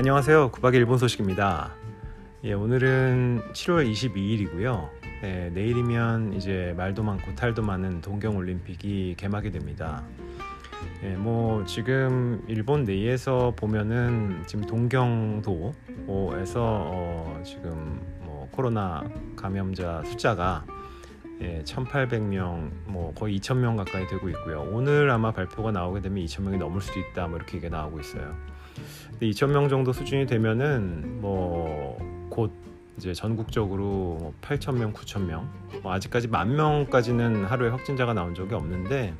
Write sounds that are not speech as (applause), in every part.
안녕하세요. 구박의 일본 소식입니다. 예, 오늘은 7월 22일이고요. 예, 내일이면 이제 말도 많고 탈도 많은 동경 올림픽이 개막이 됩니다. 예, 뭐 지금 일본 내에서 보면은 지금 동경도에서 어, 지금 뭐 코로나 감염자 숫자가 예, 1,800명, 뭐 거의 2,000명 가까이 되고 있고요. 오늘 아마 발표가 나오게 되면 2,000명이 넘을 수도 있다, 뭐 이렇게 얘기가 나오고 있어요. 근데 2,000명 정도 수준이 되면은 뭐 곧 이제 전국적으로 뭐 8,000명, 9,000명, 뭐 아직까지 만 명까지는 하루에 확진자가 나온 적이 없는데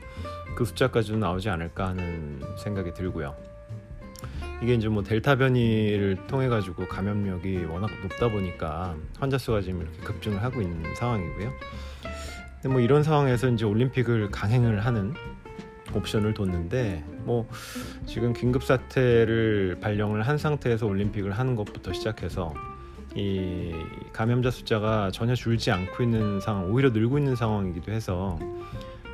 그 숫자까지도 나오지 않을까 하는 생각이 들고요. 이게 이제 뭐 델타 변이를 통해 가지고 감염력이 워낙 높다 보니까 환자 수가 지금 이렇게 급증을 하고 있는 상황이고요. 근데 뭐 이런 상황에서 이제 올림픽을 강행을 하는 옵션을 뒀는데 뭐 지금 긴급 사태를 발령을 한 상태에서 올림픽을 하는 것부터 시작해서 이 감염자 숫자가 전혀 줄지 않고 있는 상황, 오히려 늘고 있는 상황이기도 해서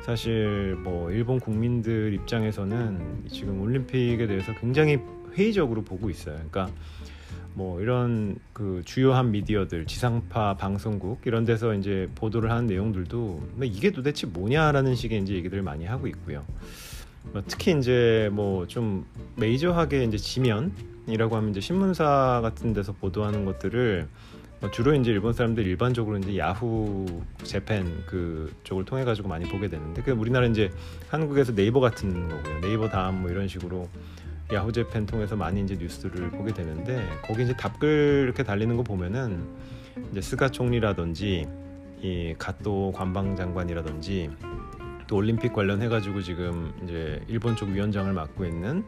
사실 뭐 일본 국민들 입장에서는 지금 올림픽에 대해서 굉장히 회의적으로 보고 있어요. 그러니까 뭐 이런 그 주요한 미디어들, 지상파 방송국 이런 데서 이제 보도를 하는 내용들도 뭐 이게 도대체 뭐냐라는 식의 이제 얘기들을 많이 하고 있고요. 뭐 특히 이제 뭐 좀 메이저하게 이제 지면이라고 하면 이제 신문사 같은 데서 보도하는 것들을 뭐 주로 이제 일본 사람들 일반적으로 이제 야후 재팬 그 쪽을 통해 가지고 많이 보게 되는데 그 우리나라 이제 한국에서 네이버 같은 거고요. 네이버 다음 뭐 이런 식으로 야후 재팬 통해서 많이 이제 뉴스를 보게 되는데 거기 이제 답글 이렇게 달리는 거 보면은 이제 스가 총리라든지 이 가또 관방장관이라든지 또 올림픽 관련해 가지고 지금 이제 일본 쪽 위원장을 맡고 있는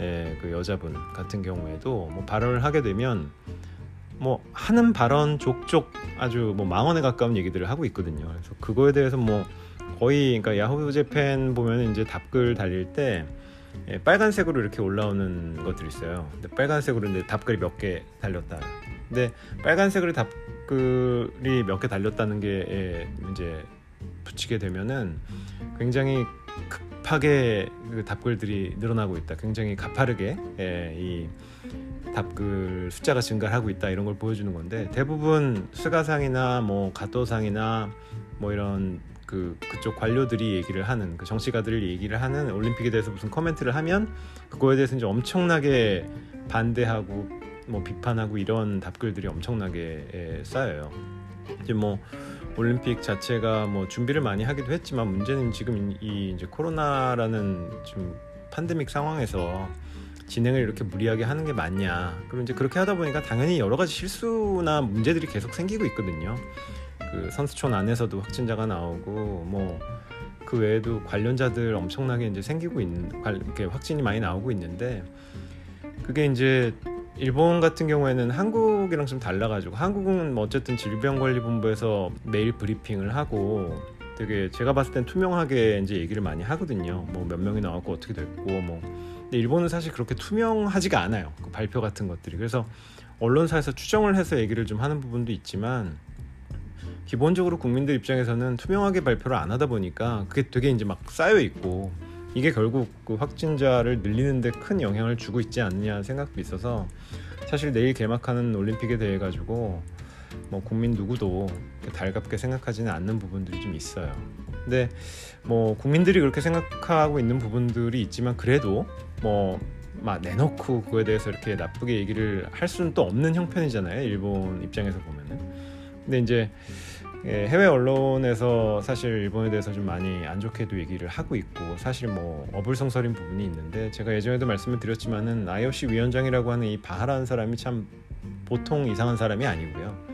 예, 그 여자분 같은 경우에도 뭐 발언을 하게 되면 뭐 하는 발언 족족 아주 뭐 망언에 가까운 얘기들을 하고 있거든요. 그래서 그거에 대해서 뭐 거의 그러니까 야후 재팬 보면 이제 답글 달릴 때 예, 빨간색으로 이렇게 올라오는 것들이 있어요. 근데 빨간색으로 이제 답글이 몇 개 달렸다. 근데 빨간색으로 답글이 몇 개 달렸다는 게 예, 이제 붙이게 되면은 굉장히 급하게 그 답글들이 늘어나고 있다. 굉장히 가파르게 예, 이 답글 숫자가 증가하고 있다 이런 걸 보여주는 건데 대부분 스가상이나 뭐 가토상이나 뭐 이런 그 그쪽 관료들이 얘기를 하는 그 정치가들이 얘기를 하는 올림픽에 대해서 무슨 코멘트를 하면 그거에 대해서 이제 엄청나게 반대하고 뭐 비판하고 이런 답글들이 엄청나게 예, 쌓여요. 이제 뭐 올림픽 자체가 뭐 준비를 많이 하기도 했지만 문제는 지금 이 이제 코로나라는 좀 팬데믹 상황에서 진행을 이렇게 무리하게 하는 게 맞냐. 그리고 이제 그렇게 하다 보니까 당연히 여러 가지 실수나 문제들이 계속 생기고 있거든요. 그 선수촌 안에서도 확진자가 나오고 뭐 그 외에도 관련자들 엄청나게 이제 생기고 있는 이렇게 확진이 많이 나오고 있는데 그게 이제 일본 같은 경우에는 한국이랑 좀 달라가지고 한국은 뭐 어쨌든 질병관리본부에서 매일 브리핑을 하고 되게 제가 봤을 땐 투명하게 이제 얘기를 많이 하거든요. 뭐 몇 명이 나왔고 어떻게 됐고 뭐 근데 일본은 사실 그렇게 투명하지가 않아요. 그 발표 같은 것들이 그래서 언론사에서 추정을 해서 얘기를 좀 하는 부분도 있지만 기본적으로 국민들 입장에서는 투명하게 발표를 안 하다 보니까 그게 되게 이제 막 쌓여 있고 이게 결국 그 확진자를 늘리는데 큰 영향을 주고 있지 않느냐 생각도 있어서 사실 내일 개막하는 올림픽에 대해 가지고 뭐 국민 누구도 달갑게 생각하지는 않는 부분들이 좀 있어요. 근데 뭐 국민들이 그렇게 생각하고 있는 부분들이 있지만 그래도 뭐 막 내놓고 그거에 대해서 이렇게 나쁘게 얘기를 할 수는 또 없는 형편이잖아요. 일본 입장에서 보면은. 근데 이제 예, 해외 언론에서 사실 일본에 대해서 좀 많이 안 좋게도 얘기를 하고 있고 사실 뭐 어불성설인 부분이 있는데 제가 예전에도 말씀을 드렸지만은 IOC 위원장이라고 하는 이 바하라는 사람이 참 보통 이상한 사람이 아니고요.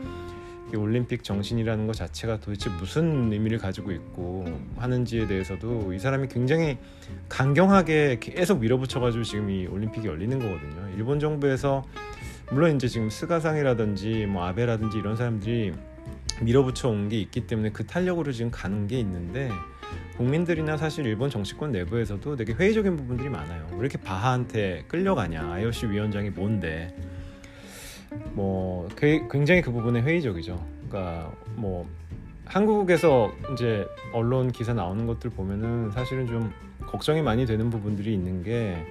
올림픽 정신이라는 것 자체가 도대체 무슨 의미를 가지고 있고 하는지에 대해서도 이 사람이 굉장히 강경하게 계속 밀어붙여가지고 지금 이 올림픽이 열리는 거거든요. 일본 정부에서 물론 이제 지금 스가상이라든지 뭐 아베라든지 이런 사람들이 밀어붙여 온 게 있기 때문에 그 탄력으로 지금 가는 게 있는데 국민들이나 사실 일본 정치권 내부에서도 되게 회의적인 부분들이 많아요. 왜 이렇게 바하한테 끌려가냐? IOC 위원장이 뭔데? 뭐 굉장히 그 부분에 회의적이죠. 그러니까 뭐 한국에서 이제 언론 기사 나오는 것들 보면은 사실은 좀 걱정이 많이 되는 부분들이 있는 게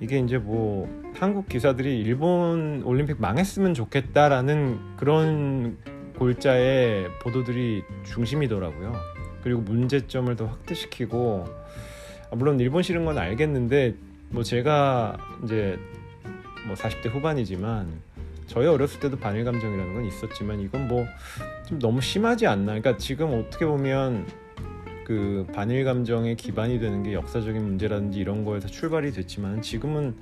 이게 이제 뭐 한국 기사들이 일본 올림픽 망했으면 좋겠다라는 그런 골자의 보도들이 중심이더라고요. 그리고 문제점을 더 확대시키고 아, 물론 일본 싫은 건 알겠는데 뭐 제가 이제 뭐 40대 후반이지만 저희 어렸을 때도 반일 감정이라는 건 있었지만 이건 뭐 좀 너무 심하지 않나. 그러니까 지금 어떻게 보면 그 반일 감정의 기반이 되는 게 역사적인 문제라든지 이런 거에서 출발이 됐지만 지금은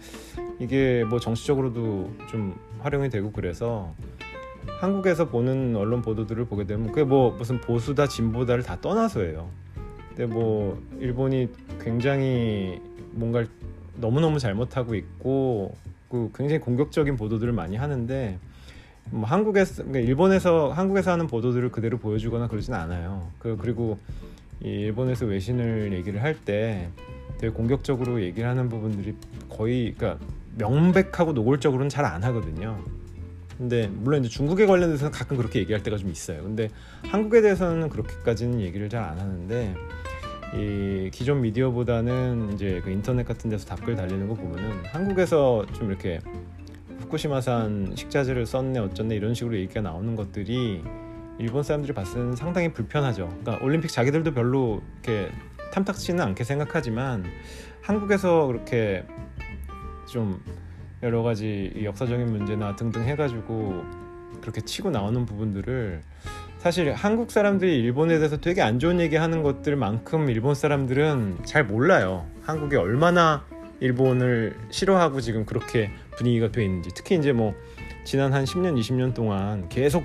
이게 뭐 정치적으로도 좀 활용이 되고 그래서 한국에서 보는 언론 보도들을 보게 되면 그게 뭐 무슨 보수다 진보다를 다 떠나서예요. 근데 뭐 일본이 굉장히 뭔가 너무너무 잘못하고 있고 그 굉장히 공격적인 보도들을 많이 하는데 뭐 한국에서 그러니까 일본에서 한국에서 하는 보도들을 그대로 보여주거나 그러진 않아요. 그 그리고 이 일본에서 외신을 얘기를 할 때 되게 공격적으로 얘기를 하는 부분들이 거의 그러니까 명백하고 노골적으로는 잘 안 하거든요. 근데 물론 이제 중국에 관련해서는 가끔 그렇게 얘기할 때가 좀 있어요. 근데 한국에 대해서는 그렇게까지는 얘기를 잘 안 하는데 이 기존 미디어보다는 이제 그 인터넷 같은 데서 답글 달리는 거 보면은 한국에서 좀 이렇게 후쿠시마산 식자재를 썼네 어쩌네 이런 식으로 얘기가 나오는 것들이 일본 사람들이 봤을 때는 상당히 불편하죠. 그러니까 올림픽 자기들도 별로 이렇게 탐탁치는 않게 생각하지만 한국에서 그렇게 좀 여러 가지 역사적인 문제나 등등 해가지고 그렇게 치고 나오는 부분들을 사실 한국 사람들이 일본에 대해서 되게 안 좋은 얘기 하는 것들만큼 일본 사람들은 잘 몰라요. 한국이 얼마나 일본을 싫어하고 지금 그렇게 분위기가 돼 있는지. 특히 이제 뭐 지난 한 10년, 20년 동안 계속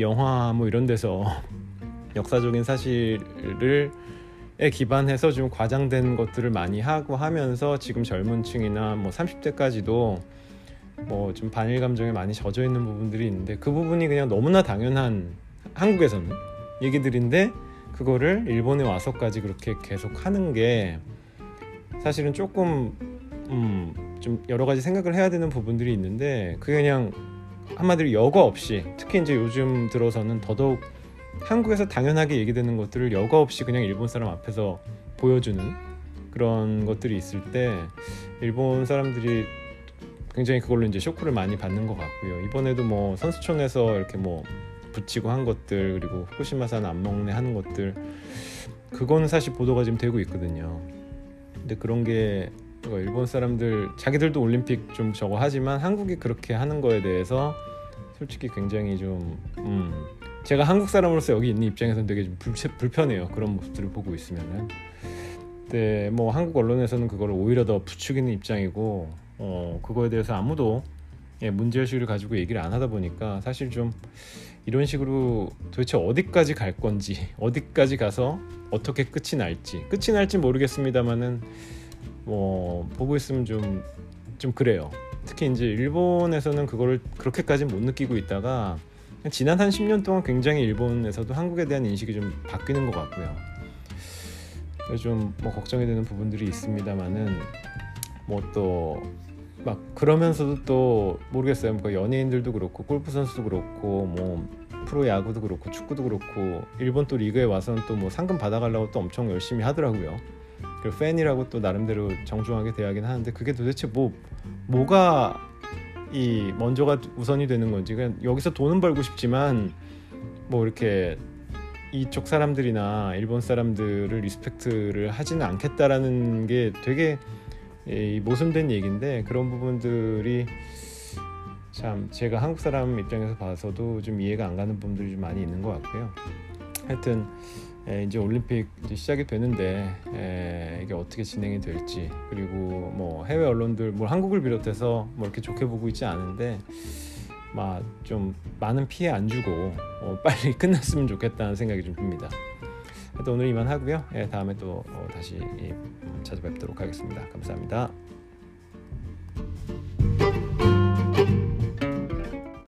영화 뭐 이런 데서 (laughs) 역사적인 사실을 에 기반해서 좀 과장된 것들을 많이 하고 하면서 지금 젊은 층이나 뭐 30대까지도 뭐 좀 반일 감정에 많이 젖어 있는 부분들이 있는데 그 부분이 그냥 너무나 당연한 한국에서는 얘기들인데 그거를 일본에 와서까지 그렇게 계속 하는 게 사실은 조금 음, 좀 여러 가지 생각을 해야 되는 부분들이 있는데 그게 그냥 한마디로 여과 없이 특히 이제 요즘 들어서는 더더욱 한국에서 당연하게 얘기되는 것들을 여과 없이 그냥 일본 사람 앞에서 보여주는 그런 것들이 있을 때 일본 사람들이 굉장히 그걸로 이제 쇼크를 많이 받는 것 같고요. 이번에도 뭐 선수촌에서 이렇게 뭐 붙이고 한 것들 그리고 후쿠시마산 안 먹네 하는 것들 그거는 사실 보도가 지금 되고 있거든요. 근데 그런 게 일본 사람들 자기들도 올림픽 좀 저거 하지만 한국이 그렇게 하는 거에 대해서 솔직히 굉장히 좀 음, 제가 한국 사람으로서 여기 있는 입장에서는 되게 좀 불, 편해요 그런 모습들을 보고 있으면은. 근데 뭐 한국 언론에서는 그걸 오히려 더 부추기는 입장이고 어, 그거에 대해서 아무도 예, 문제의식을 가지고 얘기를 안 하다 보니까 사실 좀 이런 식으로 도대체 어디까지 갈 건지 어디까지 가서 어떻게 끝이 날지 끝이 날지 모르겠습니다만은 뭐 보고 있으면 좀좀 그래요. 특히 이제 일본에서는 그거를 그렇게까지 못 느끼고 있다가 지난 한 10년 동안 굉장히 일본에서도 한국에 대한 인식이 좀 바뀌는 것 같고요. 좀뭐 걱정이 되는 부분들이 있습니다만은 뭐 또 막 그러면서도 또 모르겠어요. 뭐 연예인들도 그렇고 골프 선수도 그렇고 뭐 프로 야구도 그렇고 축구도 그렇고 일본 또 리그에 와서는 또 뭐 상금 받아가려고 또 엄청 열심히 하더라고요. 그리고 팬이라고 또 나름대로 정중하게 대하긴 하는데 그게 도대체 뭐 뭐가 이 먼저가 우선이 되는 건지 그냥 여기서 돈은 벌고 싶지만 뭐 이렇게 이쪽 사람들이나 일본 사람들을 respect를 하지는 않겠다라는 게 되게 이 모순된 얘기인데 그런 부분들이 참 제가 한국 사람 입장에서 봐서도 좀 이해가 안 가는 부분들이 좀 많이 있는 것 같고요. 하여튼 이제 올림픽 이제 시작이 되는데 이게 어떻게 진행이 될지 그리고 뭐 해외 언론들 뭐 한국을 비롯해서 뭐 이렇게 좋게 보고 있지 않은데 막 좀 많은 피해 안 주고 어, (laughs) 빨리 끝났으면 좋겠다는 생각이 좀 듭니다. 오늘 이만 하고요. 예, 다음에 또 어, 다시 찾아뵙도록 하겠습니다. 감사합니다.